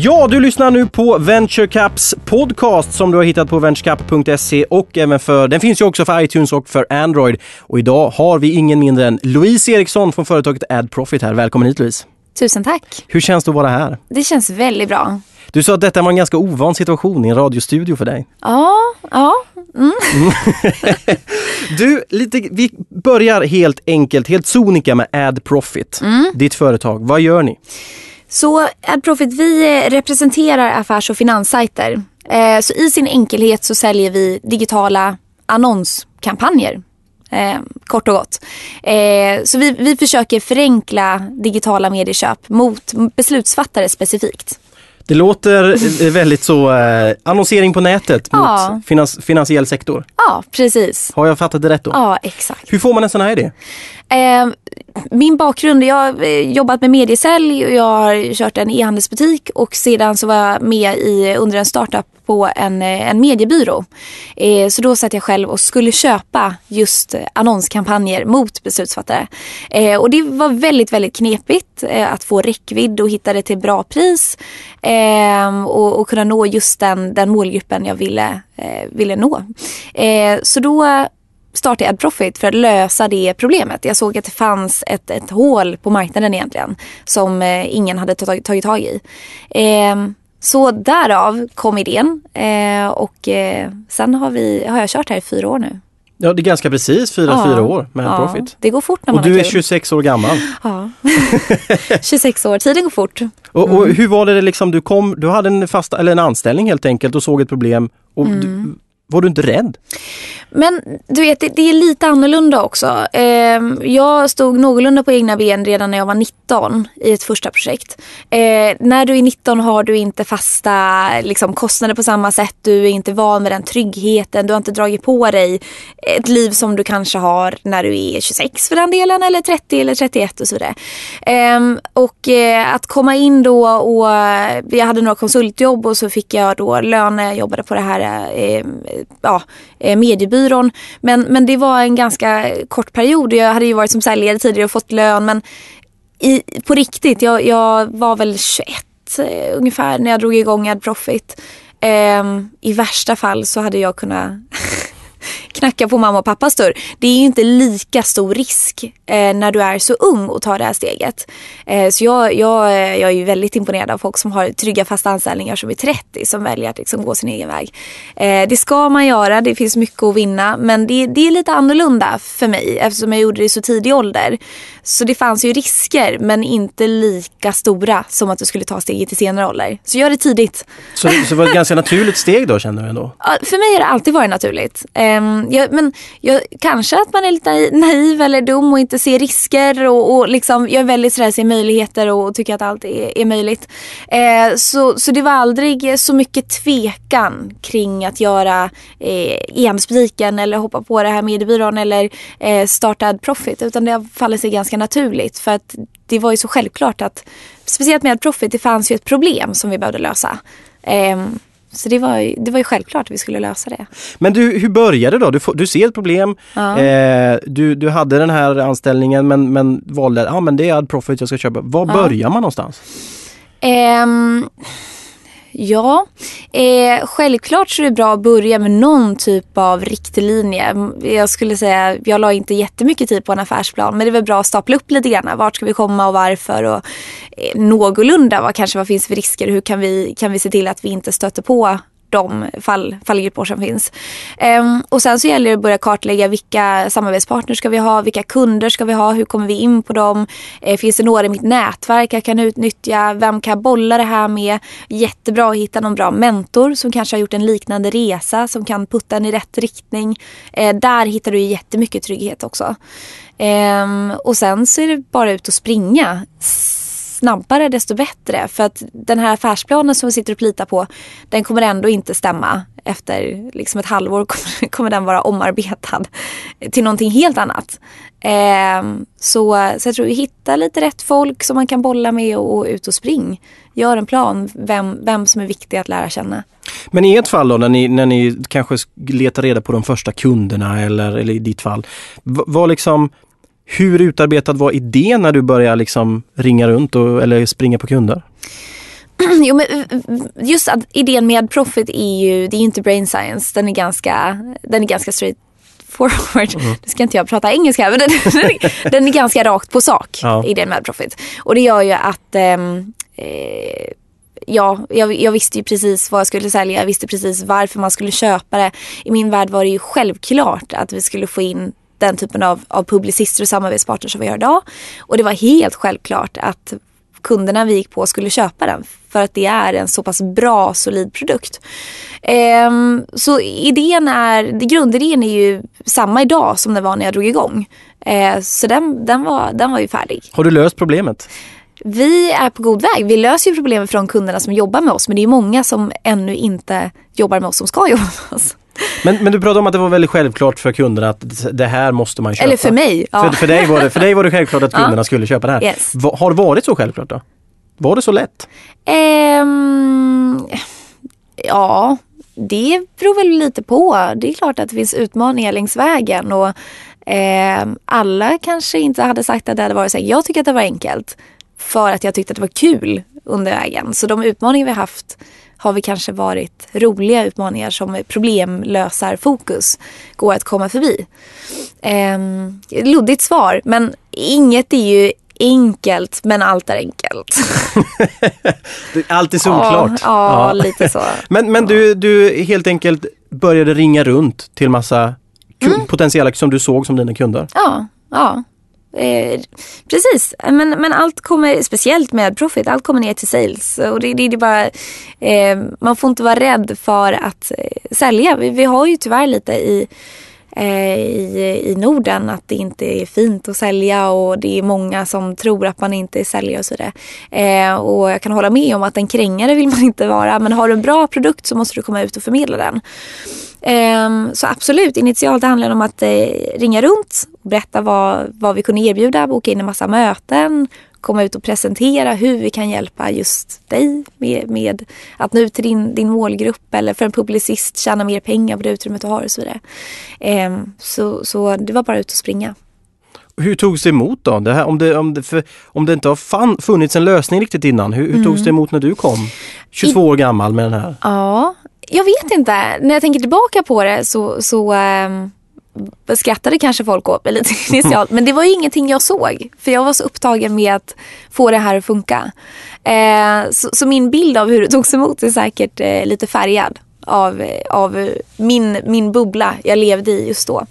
Ja, du lyssnar nu på VentureCaps podcast som du har hittat på venturecap.se och även för, den finns ju också för iTunes och för Android. Och idag har vi ingen mindre än Louise Eriksson från företaget AdProfit här. Välkommen hit Louise! Tusen tack! Hur känns det att vara här? Det känns väldigt bra. Du sa att detta var en ganska ovan situation i en radiostudio för dig. Ja, ja. Mm. du, lite, vi börjar helt enkelt, helt sonika med AdProfit. Mm. Ditt företag, vad gör ni? Så AdProfit, vi eh, representerar affärs och finanssajter. Eh, så i sin enkelhet så säljer vi digitala annonskampanjer. Eh, kort och gott. Eh, så vi, vi försöker förenkla digitala medieköp mot beslutsfattare specifikt. Det låter väldigt så eh, annonsering på nätet ja. mot finans, finansiell sektor. Ja, precis. Har jag fattat det rätt då? Ja, exakt. Hur får man en sån här idé? Eh, min bakgrund, jag har eh, jobbat med mediesälj och jag har kört en e-handelsbutik och sedan så var jag med i, under en startup på en, eh, en mediebyrå. Eh, så då satt jag själv och skulle köpa just eh, annonskampanjer mot beslutsfattare. Eh, och det var väldigt, väldigt knepigt eh, att få räckvidd och hitta det till bra pris. Eh, och, och, kunna nå just den, den målgruppen jag ville, eh, ville nå. så då starta AdProfit för att lösa det problemet. Jag såg att det fanns ett, ett hål på marknaden egentligen som ingen hade tagit, tagit tag i. Eh, så därav kom idén eh, och eh, sen har, vi, har jag kört här i fyra år nu. Ja, det är ganska precis fyra, ja, fyra år med ja, Profit. Det går fort när man Och du är 26 år gammal. Ja, 26 år, tiden går fort. Mm. Och, och, hur var det liksom, du kom, du hade en fast, eller en anställning helt enkelt och såg ett problem. Och mm var du inte rädd? Men du vet, det, det, är lite annorlunda också. Eh, jag stod någorlunda på egna ben redan när jag var 19 i ett första projekt. Eh, när du är 19 har du inte fasta liksom, kostnader på samma sätt. Du är inte van med den tryggheten. Du har inte dragit på dig ett liv som du kanske har när du är 26 för den delen eller 30 eller 31 och så vidare. Eh, och eh, att komma in då och eh, jag hade några konsultjobb och så fick jag då lön när jag jobbade på det här eh, ja, eh, mediebyrån. Men, men det var en ganska kort period. Jag hade ju varit som säljare tidigare och fått lön men i, på riktigt, jag, jag var väl 21 eh, ungefär när jag drog igång AdProfit. Eh, I värsta fall så hade jag kunnat knacka på mamma och pappas dörr. Det är ju inte lika stor risk eh, när du är så ung och tar det här steget. Eh, så jag, jag, jag är ju väldigt imponerad av folk som har trygga fasta anställningar som är 30 som väljer att liksom gå sin egen väg. Eh, det ska man göra, det finns mycket att vinna men det, det är lite annorlunda för mig eftersom jag gjorde det i så tidig ålder. Så det fanns ju risker men inte lika stora som att du skulle ta steget i senare ålder. Så gör det tidigt. Så, så var det ett ganska naturligt steg då känner du ändå? För mig har det alltid varit naturligt. Um, ja, men jag, kanske att man är lite naiv eller dum och inte ser risker och, och liksom, jag är väldigt sådär ser möjligheter och tycker att allt är, är möjligt. Uh, så, så det var aldrig så mycket tvekan kring att göra eh, e-handelsbutiken eller hoppa på det här mediebyrån eller eh, starta Profit utan det har fallit sig ganska naturligt för att det var ju så självklart att speciellt med Profit det fanns ju ett problem som vi behövde lösa. Um, så det var, det var ju självklart att vi skulle lösa det. Men du, hur började det då? Du, du ser ett problem, ja. eh, du, du hade den här anställningen men, men valde, ja ah, men det är Profit jag ska köpa. Var ja. börjar man någonstans? Um, Ja, eh, självklart så är det bra att börja med någon typ av riktlinje. Jag skulle säga, jag la inte jättemycket tid på en affärsplan men det är väl bra att stapla upp lite grann. Vart ska vi komma och varför och eh, någorlunda vad kanske vad finns för risker. Hur kan vi, kan vi se till att vi inte stöter på de fall, fallgrupper som finns. Um, och sen så gäller det att börja kartlägga vilka samarbetspartners ska vi ha, vilka kunder ska vi ha, hur kommer vi in på dem, uh, finns det några i mitt nätverk jag kan utnyttja, vem kan jag bolla det här med? Jättebra att hitta någon bra mentor som kanske har gjort en liknande resa som kan putta en i rätt riktning. Uh, där hittar du jättemycket trygghet också. Um, och sen så är det bara ut och springa snabbare desto bättre. För att den här affärsplanen som vi sitter och plitar på den kommer ändå inte stämma. Efter liksom ett halvår kommer, kommer den vara omarbetad till någonting helt annat. Eh, så, så jag tror vi lite rätt folk som man kan bolla med och, och ut och spring. Gör en plan vem, vem som är viktig att lära känna. Men i ert fall då när ni, när ni kanske letar reda på de första kunderna eller, eller i ditt fall. Vad liksom hur utarbetad var idén när du började liksom ringa runt och, eller springa på kunder? jo, men just att idén med Profit är ju, det är inte brain science. Den är ganska, den är ganska straight forward. Mm. Nu ska inte jag prata engelska men den, den är ganska rakt på sak, ja. idén med Profit. Och det gör ju att ehm, eh, ja, jag, jag, visste ju precis vad jag skulle sälja. Jag visste precis varför man skulle köpa det. I min värld var det ju självklart att vi skulle få in den typen av, av publicister och samarbetspartners som vi har idag. Och det var helt självklart att kunderna vi gick på skulle köpa den för att det är en så pass bra, solid produkt. Ehm, så idén är, grundidén är ju samma idag som den var när jag drog igång. Ehm, så den, den, var, den var ju färdig. Har du löst problemet? Vi är på god väg. Vi löser ju problemet från kunderna som jobbar med oss men det är många som ännu inte jobbar med oss som ska jobba med oss. Men, men du pratade om att det var väldigt självklart för kunderna att det här måste man köpa. Eller för mig. Ja. För, för, dig var det, för dig var det självklart att kunderna ja. skulle köpa det här. Yes. Har det varit så självklart då? Var det så lätt? Um, ja, det beror väl lite på. Det är klart att det finns utmaningar längs vägen och eh, alla kanske inte hade sagt att det hade varit så. Jag tycker att det var enkelt för att jag tyckte att det var kul under vägen. Så de utmaningar vi haft har vi kanske varit roliga utmaningar som problemlösarfokus går att komma förbi. Eh, luddigt svar men inget är ju enkelt men allt är enkelt. allt är solklart. Ja, ja, lite så. men men du, du helt enkelt började ringa runt till massa mm. potentiella som du såg som dina kunder? Ja, ja. Eh, precis, men, men allt kommer, speciellt med Profit, allt kommer ner till sales. Och det, det, det bara, eh, man får inte vara rädd för att eh, sälja. Vi, vi, har ju tyvärr lite i, Eh, i, i Norden att det inte är fint att sälja och det är många som tror att man inte är säljare och så vidare. Eh, och jag kan hålla med om att en krängare vill man inte vara men har du en bra produkt så måste du komma ut och förmedla den. Eh, så absolut, initialt handlade det om att eh, ringa runt och berätta vad, vad vi kunde erbjuda, boka in en massa möten, komma ut och presentera hur vi kan hjälpa just dig med, med att nå ut till din, din målgrupp eller för en publicist tjäna mer pengar på det utrymmet du har och så vidare. Ehm, så, så det var bara ut och springa. Hur togs det emot då? Det här, om, det, om, det, för, om det inte har fan, funnits en lösning riktigt innan, hur, hur mm. togs det emot när du kom? 22 I, år gammal med den här. Ja, jag vet inte. När jag tänker tillbaka på det så, så ähm, skrattade kanske folk åt mig lite initialt. Men det var ju ingenting jag såg. För jag var så upptagen med att få det här att funka. Eh, så, så, min bild av hur det togs emot är säkert eh, lite färgad av, av min, min bubbla jag levde i just då.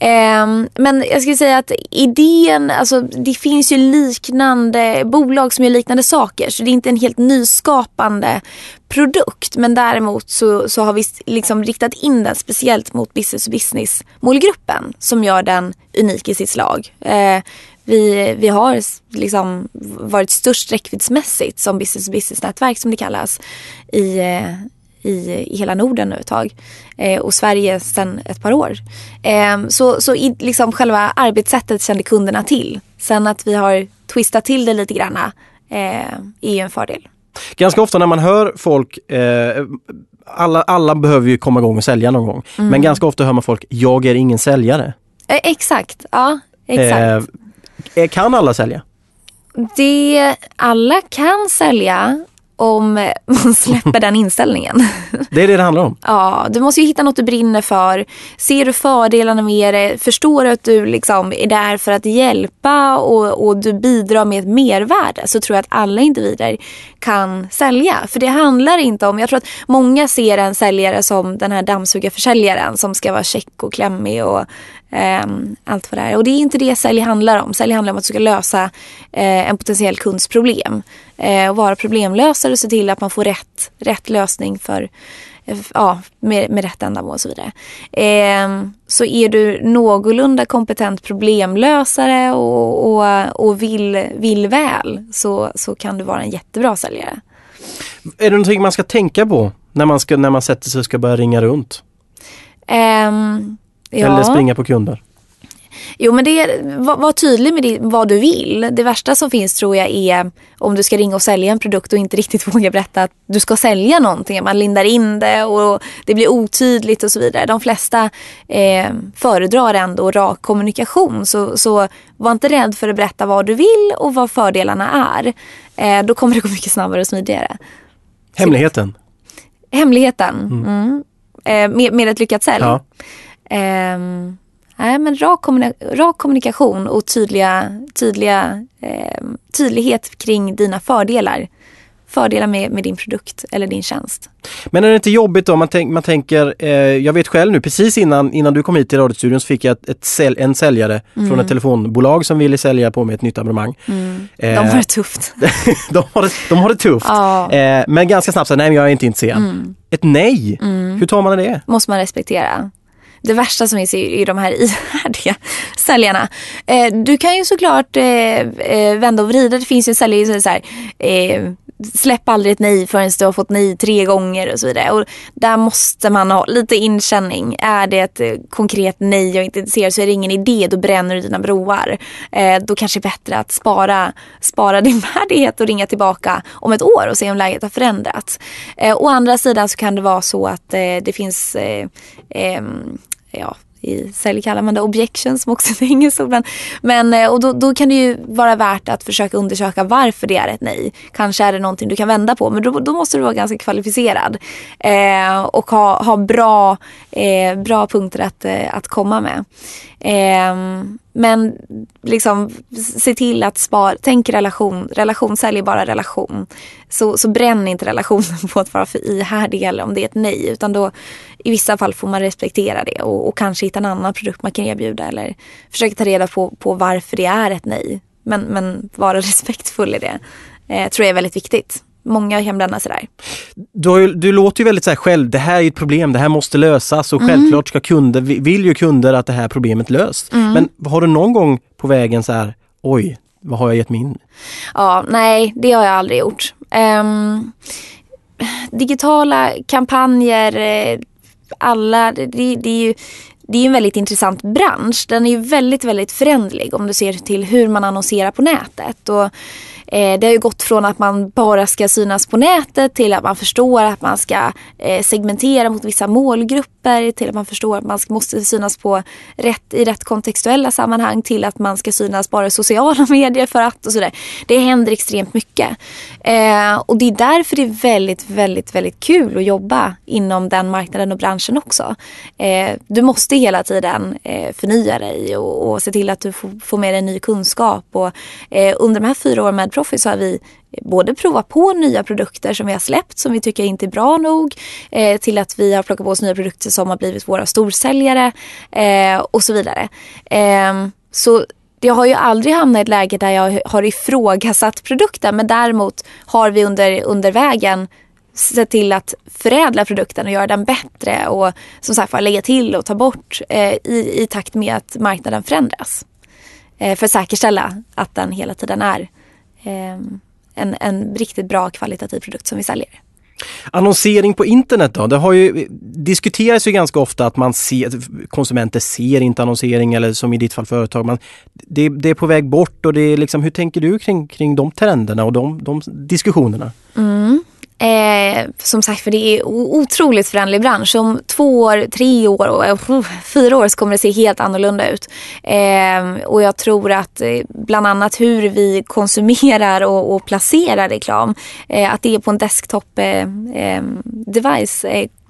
Um, men jag skulle säga att idén, alltså det finns ju liknande bolag som gör liknande saker så det är inte en helt nyskapande produkt men däremot så, så har vi liksom riktat in den speciellt mot business to business målgruppen som gör den unik i sitt slag. Uh, vi, vi har liksom varit störst räckviddsmässigt som business to business nätverk som det kallas i, eh, i, i hela Norden nu ett tag. Eh, och Sverige sedan ett par år. Eh, så så i, liksom själva arbetssättet kände kunderna till. Sen att vi har twistat till det lite granna eh, är ju en fördel. Ganska ofta när man hör folk eh, alla, alla behöver ju komma igång och sälja någon gång. Mm. Men ganska ofta hör man folk, jag är ingen säljare. Eh, exakt, ja. Exakt. Eh, kan alla sälja? Det, alla kan sälja om man släpper den inställningen. Det är det det handlar om? Ja, du måste ju hitta något du brinner för. Ser du fördelarna med det? Förstår du att du liksom är där för att hjälpa och, och du bidrar med ett mervärde så tror jag att alla individer kan sälja. För det handlar inte om, jag tror att många ser en säljare som den här dammsugarförsäljaren som ska vara check och klämmig och allt vad det är. Och det är inte det sälj handlar om. Sälj handlar om att du ska lösa uh, en potentiell kunds problem. Uh, och vara problemlösare och se till att man får rätt, rätt lösning för, uh, ja, med, med rätt ändamål och så vidare. Um, så är du någorlunda kompetent problemlösare och, och, och vill, vill väl så, så kan du vara en jättebra säljare. Är det någonting man ska tänka på när man, ska, när man sätter sig och ska börja ringa runt? Um, Ja. Eller springa på kunder? Jo men det, var, var tydlig med det, vad du vill. Det värsta som finns tror jag är om du ska ringa och sälja en produkt och inte riktigt våga berätta att du ska sälja någonting. Man lindar in det och det blir otydligt och så vidare. De flesta eh, föredrar ändå rak kommunikation. Så, så var inte rädd för att berätta vad du vill och vad fördelarna är. Eh, då kommer det gå mycket snabbare och smidigare. Hemligheten? Hemligheten? Mm. Mm. Eh, med, med ett lyckat sälj? Ja. Eh, nej, men rak, kommunika rak kommunikation och tydliga, tydliga, eh, tydlighet kring dina fördelar. Fördelar med, med din produkt eller din tjänst. Men är det inte jobbigt då? Man, tänk, man tänker, eh, jag vet själv nu precis innan, innan du kom hit till radiostudion så fick jag ett, ett säl, en säljare mm. från ett telefonbolag som ville sälja på mig ett nytt abonnemang. Mm. De har det tufft. de, har det, de har det tufft. Ja. Eh, men ganska snabbt så nej men jag är inte intresserad. Mm. Ett nej, Mm. hur tar man det? måste man respektera. Det värsta som finns är är de här ihärdiga säljarna. Eh, du kan ju såklart eh, eh vända och vrida. Det finns ju säljare som säger så här, eh, släpp aldrig ett nej förrän du har fått nej tre gånger och så vidare. Och där måste man ha lite inkänning. Är det ett eh, konkret nej jag inte intresserad så är det ingen idé. Då bränner du dina broar. Eh, då kanske det är bättre att spara, spara din värdighet och ringa tillbaka om ett år och se om läget har förändrats. Eh, å andra sidan så kan det vara så att eh, det finns eh, ehm, ja, i sälj kallar man det objection som också är ett engelskt ord. Men, eh, och då, då kan det ju vara värt att försöka undersöka varför det är ett nej. Kanske är det någonting du kan vända på men då, då måste du vara ganska kvalificerad. Eh, och ha, ha bra, eh, bra punkter att, eh, att komma med. Eh, men liksom se till att spara, tänk relation, relation säljer bara relation. Så, så bränn inte relationen på att vara för ihärdig eller om det är ett nej. Utan då i vissa fall får man respektera det och, och kanske hitta en annan produkt man kan erbjuda eller försöka ta reda på, på varför det är ett nej. Men, men vara respektfull i det eh, tror jag är väldigt viktigt. Många kan bränna sig där. Du, du låter ju väldigt så här själv, det här är ett problem, det här måste lösas och självklart ska kunder, vi- vill ju kunder att det här problemet löst. Men har du någon gång på vägen så här, oj, vad har jag gett mig in? Ja, nej, det har jag aldrig gjort. Ehm, digitala kampanjer, eh, alla, det, det är ju det är en väldigt intressant bransch. Den är ju väldigt, väldigt förändlig om du ser till hur man annonserar på nätet. Och, Eh, det har ju gått från att man bara ska synas på nätet till att man förstår att man ska eh, segmentera mot vissa målgrupper till att man förstår att man måste synas på rätt, i rätt kontextuella sammanhang till att man ska synas bara i sociala medier för att och sådär. Det händer extremt mycket. Eh, och det är därför det är väldigt, väldigt, väldigt kul att jobba inom den marknaden och branschen också. Eh, du måste hela tiden eh, förnya dig och, och se till att du får, får med dig ny kunskap. Och, eh, under de här fyra åren med Profit så har vi både provat på nya produkter som vi har släppt som vi tycker inte är bra nog eh, till att vi har plockat på oss nya produkter som har blivit våra storsäljare eh, och så vidare. Eh, så jag har ju aldrig hamnat i ett läge där jag har ifrågasatt produkten men däremot har vi under, under vägen sett till att förädla produkten och göra den bättre och som sagt var lägga till och ta bort eh, i, i takt med att marknaden förändras. Eh, för att säkerställa att den hela tiden är en, en riktigt bra kvalitativ produkt som vi säljer. Annonsering på internet då? Det har ju diskuteras ju ganska ofta att man ser, konsumenter ser inte annonsering eller som i ditt fall företag. Man, det, det är på väg bort och det är liksom, hur tänker du kring, kring de trenderna och de, de diskussionerna? Eh, som sagt, för det är otroligt föränderlig bransch. Om två år, tre år och eh, fyra år så kommer det se helt annorlunda ut. Eh, och jag tror att eh, bland annat hur vi konsumerar och, och placerar reklam, eh, att det är på en desktop eh,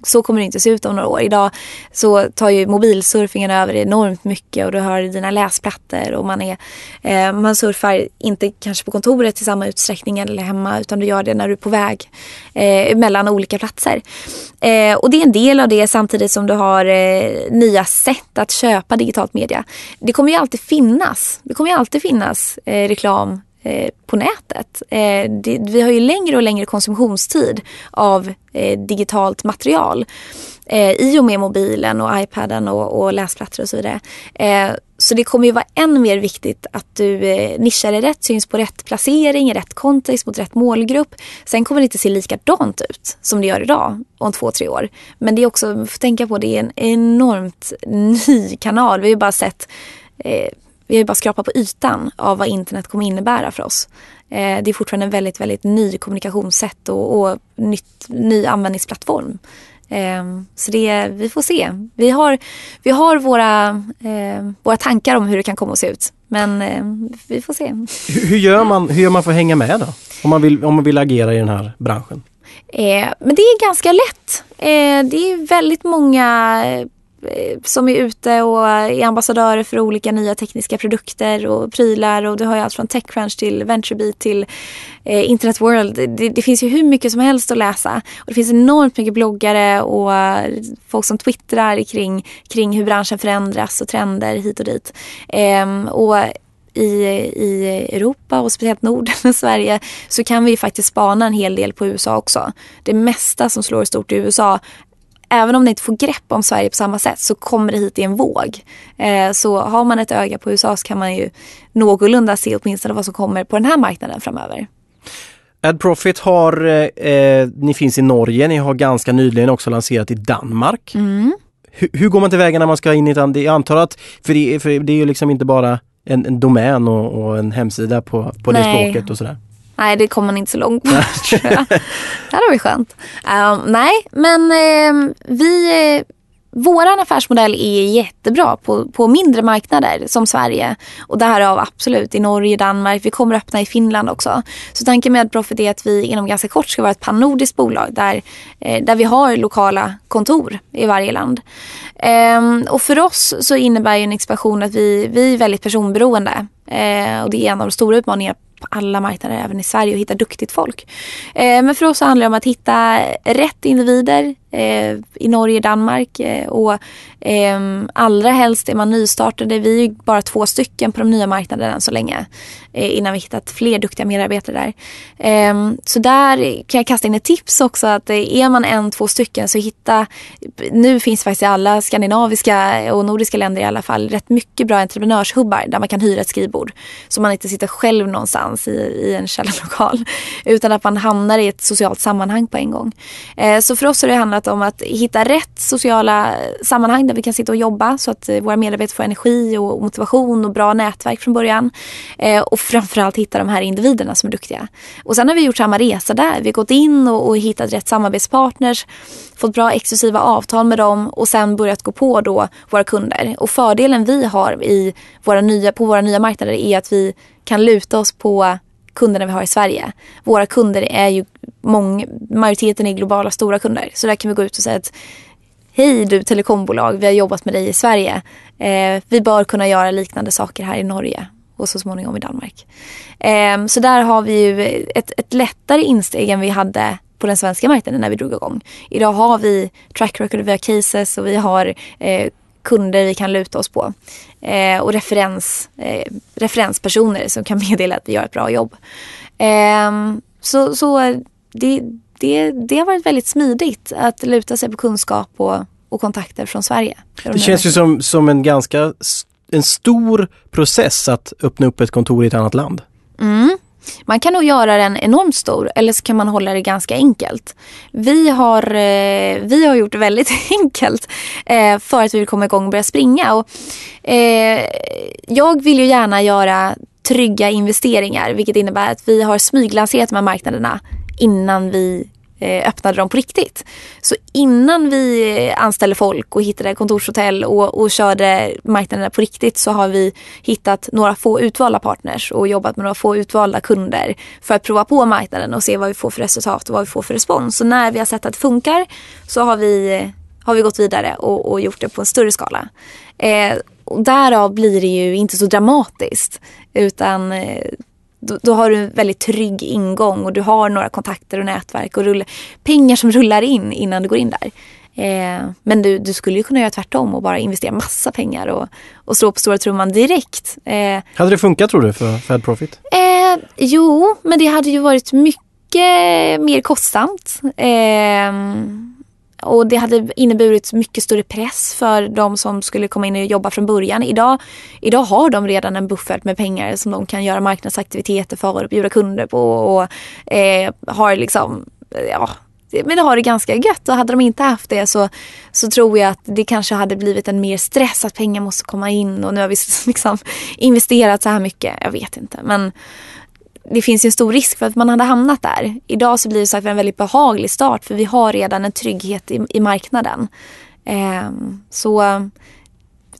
så kommer det inte se ut om några år. Idag så tar ju mobilsurfingen över enormt mycket och du har dina läsplattor och man, är, eh, man surfar inte kanske på kontoret i samma utsträckning eller hemma utan du gör det när du är på väg eh, mellan olika platser. Eh, och det är en del av det samtidigt som du har eh, nya sätt att köpa digitalt media. Det kommer ju alltid finnas, det kommer ju alltid finnas eh, reklam eh, på nätet. Eh, det, vi har ju längre och längre konsumtionstid av eh, digitalt material eh, i och med mobilen och iPaden och, och läsplattor och så vidare. Eh, så det kommer ju vara än mer viktigt att du eh, nischar dig rätt, syns på rätt placering, i rätt kontext, mot rätt målgrupp. Sen kommer det inte se likadant ut som det gör idag om två, tre år. Men det är också, får tänka på, det är en enormt ny kanal. Vi har ju bara sett eh, vi har ju bara skrapat på ytan av vad internet kommer innebära för oss. Eh, det är fortfarande en väldigt, väldigt ny kommunikationssätt och, och nytt, ny användningsplattform. Eh, så det, vi får se. Vi har, vi har våra, eh, våra tankar om hur det kan komma att se ut. Men eh, vi får se. Hur, hur, gör man, hur gör man för att hänga med då? Om man vill, om man vill agera i den här branschen? Eh, men det är ganska lätt. Eh, det är väldigt många Eh, som är ute och är ambassadörer för olika nya tekniska produkter och prylar och du har ju allt från Techcrunch till VentureBeat till eh, Internet World. Det, det, finns ju hur mycket som helst att läsa och det finns enormt mycket bloggare och folk som twittrar kring, kring hur branschen förändras och trender hit och dit. Eh, och i, i Europa och speciellt Norden och Sverige så kan vi faktiskt spana en hel del på USA också. Det mesta som slår stort i USA även om det inte får grepp om Sverige på samma sätt så kommer det hit i en våg. Eh, så har man ett öga på USA så kan man ju någorlunda se åtminstone vad som kommer på den här marknaden framöver. AdProfit har, eh, eh, ni finns i Norge, ni har ganska nyligen också lanserat i Danmark. Mm. Hur, hur, går man tillväga när man ska in i ett land? Jag antar att, för det, för det är ju liksom inte bara en, en domän och, och, en hemsida på, på det språket och sådär. Nej, det kommer man inte så långt på tror jag. Det hade varit skönt. Um, nej, men uh, vi... Uh, våran affärsmodell är jättebra på, på mindre marknader som Sverige. Och därav absolut i Norge, Danmark. Vi kommer öppna i Finland också. Så tanken med Profit är att vi inom ganska kort ska vara ett pannordiskt bolag där, eh, där vi har lokala kontor i varje land. Um, och för oss så innebär en expansion att vi, vi är väldigt personberoende. Uh, och det är en av de stora utmaningarna på alla marknader, även i Sverige, och hitta duktigt folk. Eh, men för oss handlar det om att hitta rätt individer Eh, i Norge och Danmark. Eh, och eh, allra helst är man nystartade. Vi är bara två stycken på de nya marknaderna än så länge. Eh, innan vi hittat fler duktiga medarbetare där. Eh, så där kan jag kasta in ett tips också att eh, är man en, två stycken så hitta, nu finns faktiskt i alla skandinaviska och nordiska länder i alla fall rätt mycket bra entreprenörshubbar där man kan hyra ett skrivbord. Så man inte sitter själv någonstans i, i en källarlokal. Utan att man hamnar i ett socialt sammanhang på en gång. Eh, så för oss har det handlat om att hitta rätt sociala sammanhang där vi kan sitta och jobba så att eh, våra medarbetare får energi och motivation och bra nätverk från början. och och framförallt hitta de här individerna som är duktiga. Och sen har vi gjort samma resa där. Vi har gått in och, och hittat rätt samarbetspartners, fått bra exklusiva avtal med dem och sen börjat gå på då våra kunder. Och fördelen vi har i våra nya, på våra nya marknader är att vi kan luta oss på kunderna vi har i Sverige. Våra kunder är ju mång, majoriteten är globala stora kunder. Så där kan vi gå ut och säga att Hej du telekombolag, vi har jobbat med dig i Sverige. Eh, vi bör kunna göra liknande saker här i Norge och så småningom i Danmark. Eh, så där har vi ju ett, ett lättare insteg än vi hade på den svenska marknaden när vi drog igång. Idag har vi track record, vi har cases och vi har eh, kunder vi kan luta oss på. Eh, och referens, eh, referenspersoner som kan meddela att vi gör ett bra jobb. Eh, så så det, det, det har varit väldigt smidigt att luta sig på kunskap och, och kontakter från Sverige. Det känns ju som, som en ganska en stor process att öppna upp ett kontor i ett annat land. Mm. Man kan nog göra den enormt stor eller så kan man hålla det ganska enkelt. Vi har, eh, vi har gjort det väldigt enkelt eh, för att vi vill komma igång och börja springa. Och, eh, jag vill ju gärna göra trygga investeringar vilket innebär att vi har smyglanserat de här marknaderna innan vi eh, öppnade dem på riktigt. Så innan vi eh, anställde folk och hittade kontorshotell och, och körde marknaderna på riktigt så har vi hittat några få utvalda partners och jobbat med några få utvalda kunder för att prova på marknaden och se vad vi får för resultat och vad vi får för respons. Så när vi har sett att det funkar så har vi, eh, har vi gått vidare och, och gjort det på en större skala. Eh, och därav blir det ju inte så dramatiskt utan eh, då, då, har du en väldigt trygg ingång och du har några kontakter och nätverk och rull, pengar som rullar in innan du går in där. Eh, men du, du skulle ju kunna göra tvärtom och bara investera massa pengar och, och slå på stora trumman direkt. Eh, hade det funkat tror du för Fed Profit? Eh, jo, men det hade ju varit mycket mer kostsamt. Och det hade inneburit mycket större press för de som skulle komma in och jobba från början. Idag, idag har de redan en buffert med pengar som de kan göra marknadsaktiviteter för och bjuda kunder på och eh, har liksom ja, men det har det ganska gött och hade de inte haft det så, så tror jag att det kanske hade blivit en mer stress att pengar måste komma in och nu har vi liksom investerat så här mycket. Jag vet inte men det finns ju en stor risk för att man hade hamnat där. Idag så blir det sagt en väldigt behaglig start för vi har redan en trygghet i, i marknaden. Eh, så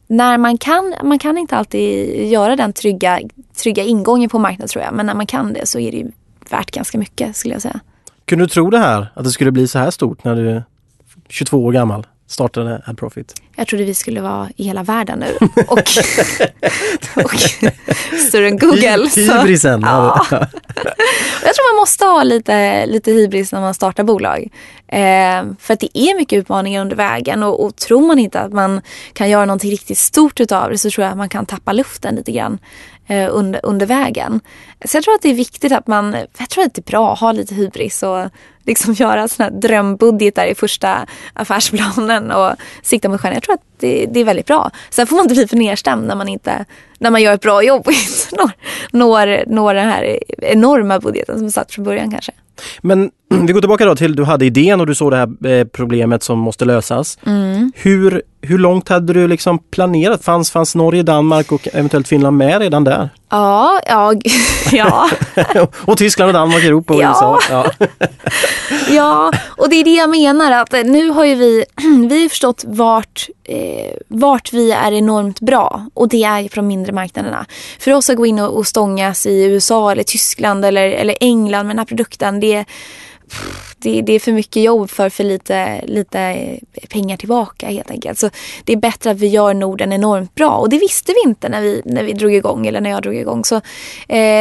när man kan, man kan inte alltid göra den trygga, trygga ingången på marknaden tror jag. Men när man kan det så är det värt ganska mycket skulle jag säga. Kunde du tro det här? Att det skulle bli så här stort när du är 22 år gammal? Startade AdProfit? Jag trodde vi skulle vara i hela världen nu och, och större än Google. Hybrisen! Ja. jag tror man måste ha lite, lite hybris när man startar bolag. Eh, för att det är mycket utmaningar under vägen och, och tror man inte att man kan göra någonting riktigt stort utav det så tror jag att man kan tappa luften lite grann Eh, under, under vägen. Så jag tror att det är viktigt att man, jag tror att det är bra att ha lite hybris och liksom göra sådana här drömbudgetar i första affärsplanen och sikta mot stjärnan. Jag tror att det, det, är väldigt bra. Sen får man inte bli för nedstämd när man, inte, när man gör ett bra jobb och inte når, når, når den här enorma budgeten som satt från början kanske. Men vi går tillbaka då till du hade idén och du såg det här eh, problemet som måste lösas. Mm. Hur, hur långt hade du liksom planerat? Fanns, fanns Norge, Danmark och eventuellt Finland med redan där? Ja, ja, ja. och Tyskland och Danmark, Europa och ja. USA. Ja. ja, och det är det jag menar att nu har ju vi, vi har förstått vart, eh, vart vi är enormt bra och det är på de mindre marknaderna. För oss att gå in och, och stångas i USA eller Tyskland eller, eller England med den här produkten, det det, det, är för mycket jobb för för lite, lite pengar tillbaka helt enkelt. Så det är bättre att vi gör Norden enormt bra och det visste vi inte när vi, när vi drog igång eller när jag drog igång. Så eh,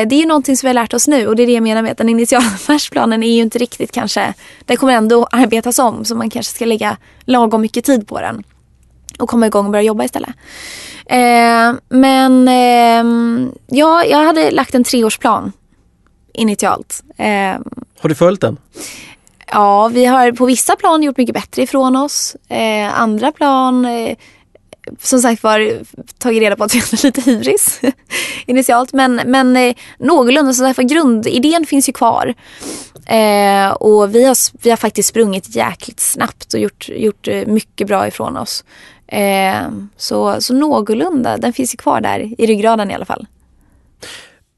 det är ju någonting som vi har lärt oss nu och det är det jag menar med att den initiala affärsplanen är ju inte riktigt kanske, den kommer ändå arbetas om så man kanske ska lägga lagom mycket tid på den och komma igång och börja jobba istället. Eh, men eh, ja, jag hade lagt en treårsplan initialt. Eh, har du följt den? Ja, vi har på vissa plan gjort mycket bättre ifrån oss. Eh, andra plan eh, som sagt var tagit reda på att vi hade lite hybris initialt. Men, men eh, någorlunda, så därför grundidén finns ju kvar. Eh, och vi har, vi har faktiskt sprungit jäkligt snabbt och gjort, gjort eh, mycket bra ifrån oss. Eh, så, så någorlunda, den finns ju kvar där i ryggraden i alla fall.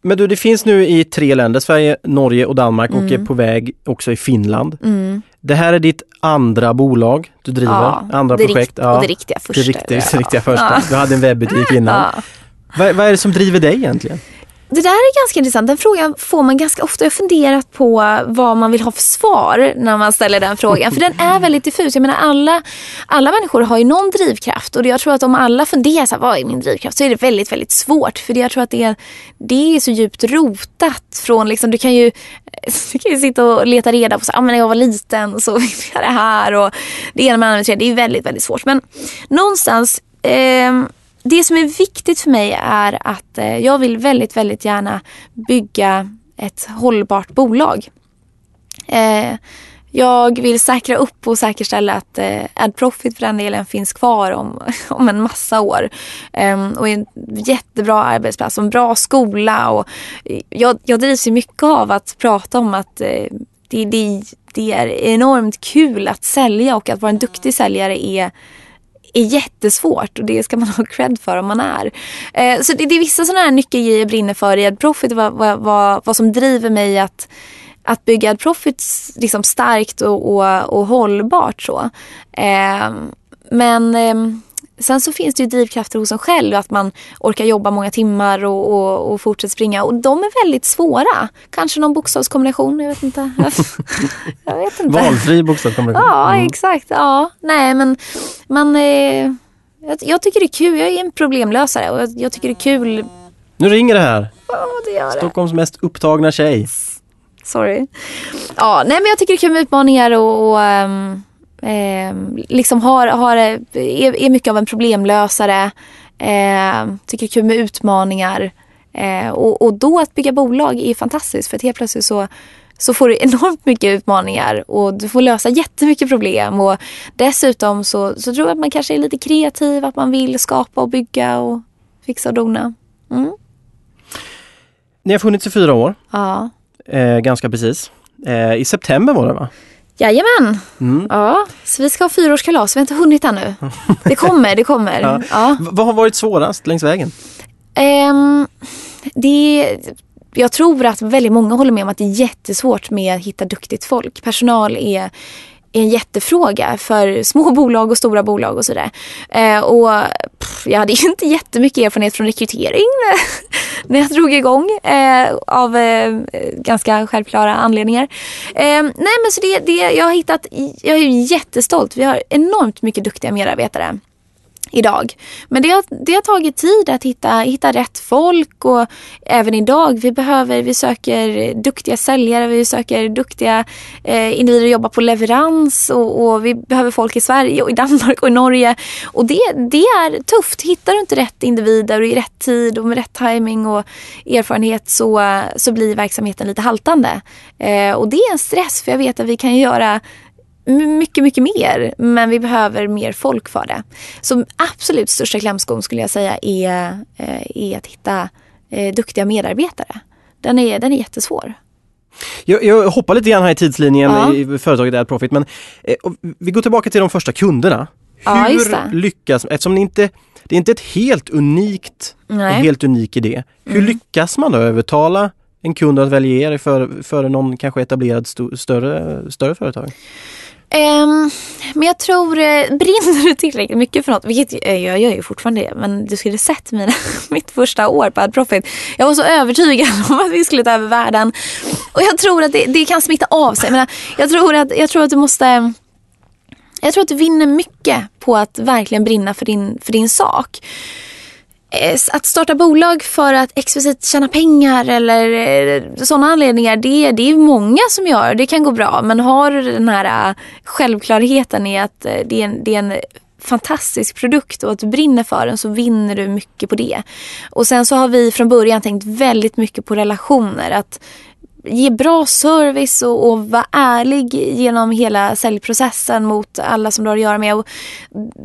Men du, det finns nu i tre länder, Sverige, Norge och Danmark mm. och är på väg också i Finland. Mm. Det här är ditt andra bolag du driver, ja, andra projekt. ja, och det riktiga första. Det, riktiga, det riktiga första. Ja. Du hade en webbutik innan. Vad, vad är det som driver dig egentligen? Det där är ganska intressant. Den frågan får man ganska ofta. Jag har funderat på vad man vill ha för svar när man ställer den frågan. För den är väldigt diffus. Jag menar alla, alla människor har ju någon drivkraft. Och jag tror att om alla funderar så här, vad är min drivkraft? Så är det väldigt, väldigt svårt. För jag tror att det är, det är så djupt rotat från liksom, du kan ju du kan ju sitta och leta reda på så ah, men när jag var liten så ville jag det här och det ena med det andra. Det är väldigt, väldigt svårt. Men någonstans eh, det som är viktigt för mig är att eh, jag vill väldigt, väldigt gärna bygga ett hållbart bolag. Eh, jag vill säkra upp och säkerställa att eh, AdProfit för den delen finns kvar om, om en massa år. Och och en jättebra arbetsplats och en bra skola. Och eh, jag, jag drivs ju mycket av att prata om att eh, det, det, det är enormt kul att sälja och att vara en duktig säljare är är jättesvårt och det ska man ha cred för om man är. Eh, så det, det, är vissa sådana här nyckelgrejer jag brinner för i AdProfit, vad, vad, vad, vad som driver mig att att bygga AdProfit liksom starkt och, och, och hållbart. Så. Eh, men eh, sen så finns det ju drivkrafter hos en själv. Att man orkar jobba många timmar och, och, och fortsätter springa. Och de är väldigt svåra. Kanske någon bokstavskombination, jag vet inte. jag vet inte. Valfri bokstavskombination. Ja, mm. exakt. Ja, nej men man... Eh, jag, jag, tycker det är kul. Jag är en problemlösare och jag, jag tycker det är kul. Nu ringer det här. Ja, det gör det. Stockholms mest upptagna tjej. Sorry. Ja, nej men jag tycker det är kul med utmaningar och, och um, eh, liksom har, har, är, är mycket av en problemlösare. Eh, tycker det är kul med utmaningar. Eh, och, och då att bygga bolag är fantastiskt för att helt plötsligt så så får du enormt mycket utmaningar och du får lösa jättemycket problem. Och dessutom så, så tror jag att man kanske är lite kreativ, att man vill skapa och bygga och fixa och dona. Mm. Ni har funnits i fyra år. Ja. Eh, ganska precis. Eh, I september var det va? Jajamän. Mm. Ja, så vi ska ha fyraårskalas. Vi har inte hunnit ännu. Det kommer, det kommer. Ja. Ja. Vad har varit svårast längs vägen? Um, det, jag tror att väldigt många håller med om att det är jättesvårt med att hitta duktigt folk. Personal är är en jättefråga för små bolag och stora bolag och sådär. Eh, och pff, jag hade ju inte jättemycket erfarenhet från rekrytering när jag drog igång eh, av eh, ganska självklara anledningar. Eh, nej men så det, det jag har hittat, jag är jättestolt. Vi har enormt mycket duktiga medarbetare idag. Men det har, det har tagit tid att hitta, hitta rätt folk och även idag, vi behöver, vi söker duktiga säljare, vi söker duktiga eh, individer att jobba på leverans och, och, vi behöver folk i Sverige och i Danmark och i Norge. Och det, det är tufft. Hittar du inte rätt individer och i rätt tid och med rätt timing och erfarenhet så, så blir verksamheten lite haltande. Eh, och det är en stress för jag vet att vi kan göra mycket, mycket mer. Men vi behöver mer folk för det. Så absolut största klämskon skulle jag säga är, eh, är att hitta eh, duktiga medarbetare. Den är, den är jättesvår. Jag, jag hoppar lite grann här i tidslinjen ja. i företaget AdProfit men eh, vi går tillbaka till de första kunderna. Ja, Hur lyckas, eftersom det inte det är inte ett helt unikt, en helt unik idé. Hur mm. lyckas man då övertala en kund att välja er före för någon kanske etablerad st större, större företag? Um, men jag tror, eh, brinner du tillräckligt mycket för något, vilket eh, jag gör ju fortfarande det, men du skulle sett mina, mitt första år på AdProfit. Jag var så övertygad om att vi skulle ta över världen. Och jag tror att det, det kan smitta av sig. Men jag, tror att, jag tror att du måste jag tror att du vinner mycket på att verkligen brinna för din, för din sak. Eh, att starta bolag för att explicit tjäna pengar eller eh, sådana anledningar, det, det är många som gör. Det kan gå bra. Men har du den här eh, självklarheten i att det är en, det är en fantastisk produkt och att du brinner för den så vinner du mycket på det. Och sen så har vi från början tänkt väldigt mycket på relationer. Att ge bra service och, och vara ärlig genom hela säljprocessen mot alla som du har att göra med. Och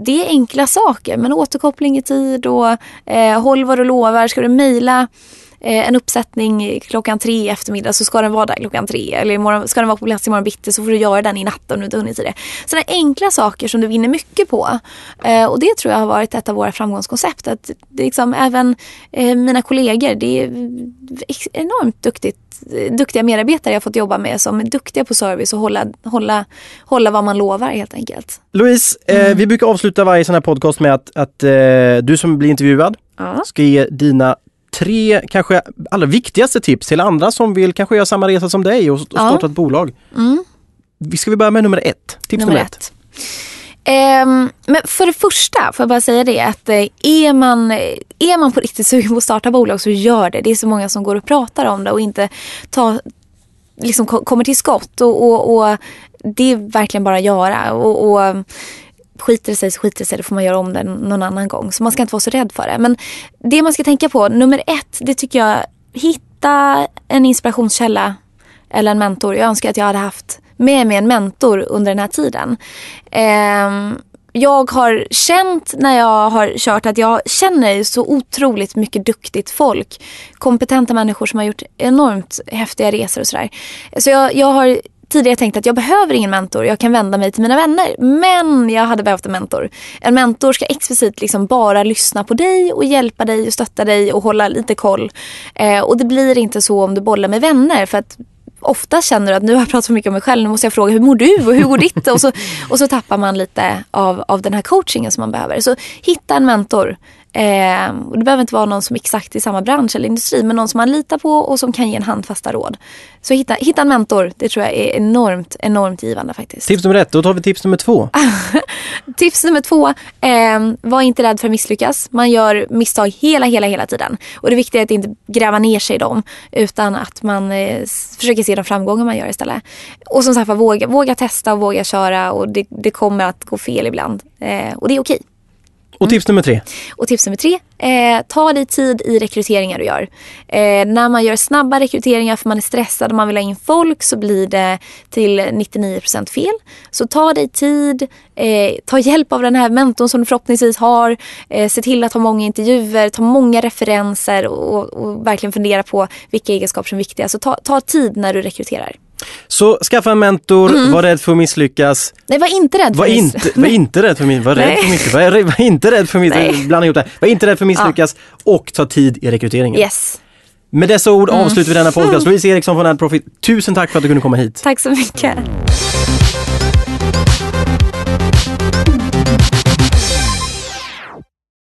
det är enkla saker men återkoppling i tid och eh, håll vad du lovar. Ska du mejla en uppsättning klockan tre i eftermiddag så ska den vara där klockan tre. Eller imorgon, ska den vara på plats imorgon bitti så får du göra den i natt om du inte hunnit till det. Sådana enkla saker som du vinner mycket på. Eh, och det tror jag har varit ett av våra framgångskoncept. Att det liksom, även eh, mina kollegor, det är enormt duktigt duktiga medarbetare jag fått jobba med som är duktiga på service och hålla, hålla, hålla vad man lovar helt enkelt. Louise, eh, mm. eh, vi brukar avsluta varje sån här podcast med att, att eh, du som blir intervjuad ja. ska ge dina tre kanske allra viktigaste tips till andra som vill kanske göra samma resa som dig och, och starta ja. ett bolag. Mm. Ska vi börja med nummer ett? Tips nummer, nummer ett. ett. Um, men för det första får jag bara säga det att eh, är man, är man på riktigt sugen på att starta bolag så gör det. Det är så många som går och pratar om det och inte tar, liksom kommer till skott. Och, och, och det är verkligen bara att göra. Och, och skiter det sig så skiter det sig, då får man göra om det någon annan gång. Så man ska inte vara så rädd för det. Men det man ska tänka på, nummer ett, det tycker jag, hitta en inspirationskälla eller en mentor. Jag önskar att jag hade haft med mig en mentor under den här tiden. Eh, jag har känt när jag har kört att jag känner så otroligt mycket duktigt folk. Kompetenta människor som har gjort enormt häftiga resor och sådär. Så jag, jag har tidigare tänkt att jag behöver ingen mentor, jag kan vända mig till mina vänner. Men jag hade behövt en mentor. En mentor ska explicit liksom bara lyssna på dig och hjälpa dig och stötta dig och hålla lite koll. Eh, och det blir inte så om du bollar med vänner för att ofta känner du att nu har jag pratat för mycket om mig själv, nu måste jag fråga hur mår du och hur går ditt? och, så, och så tappar man lite av, av den här coachingen som man behöver. Så hitta en mentor. Eh, och det behöver inte vara någon som är exakt i samma bransch eller industri men någon som man litar på och som kan ge en handfasta råd. Så hitta, hitta en mentor, det tror jag är enormt, enormt givande faktiskt. Tips nummer ett, då tar vi tips nummer två. tips nummer två, eh, var inte rädd för att misslyckas. Man gör misstag hela, hela, hela tiden. Och det viktiga är att inte gräva ner sig i dem utan att man eh, försöker se de framgångar man gör istället. Och som sagt våga, våga testa och våga köra och det, det kommer att gå fel ibland. Eh, och det är okej. Och tips nummer tre? Och tips nummer tre, eh, ta dig tid i rekryteringar du gör. Eh, när man gör snabba rekryteringar för man är stressad och man vill ha in folk så blir det till 99% fel. Så ta dig tid, eh, ta hjälp av den här mentorn som du förhoppningsvis har. Eh, se till att ha många intervjuer, ta många referenser och, och verkligen fundera på vilka egenskaper som är viktiga. Så ta, ta tid när du rekryterar. Så skaffa en mentor, Mm. var rädd för att misslyckas. Nej, var inte rädd för Var miss- inte, var inte rädd för miss, var rädd för miss, var, var inte rädd för miss, Nej. blanda ihop det. Var inte rädd för misslyckas och ta tid i rekryteringen. Yes. Med dessa ord Mm. avslutar vi denna podcast. Louise Eriksson från AdProfit, tusen tack för att du kunde komma hit. Tack så mycket.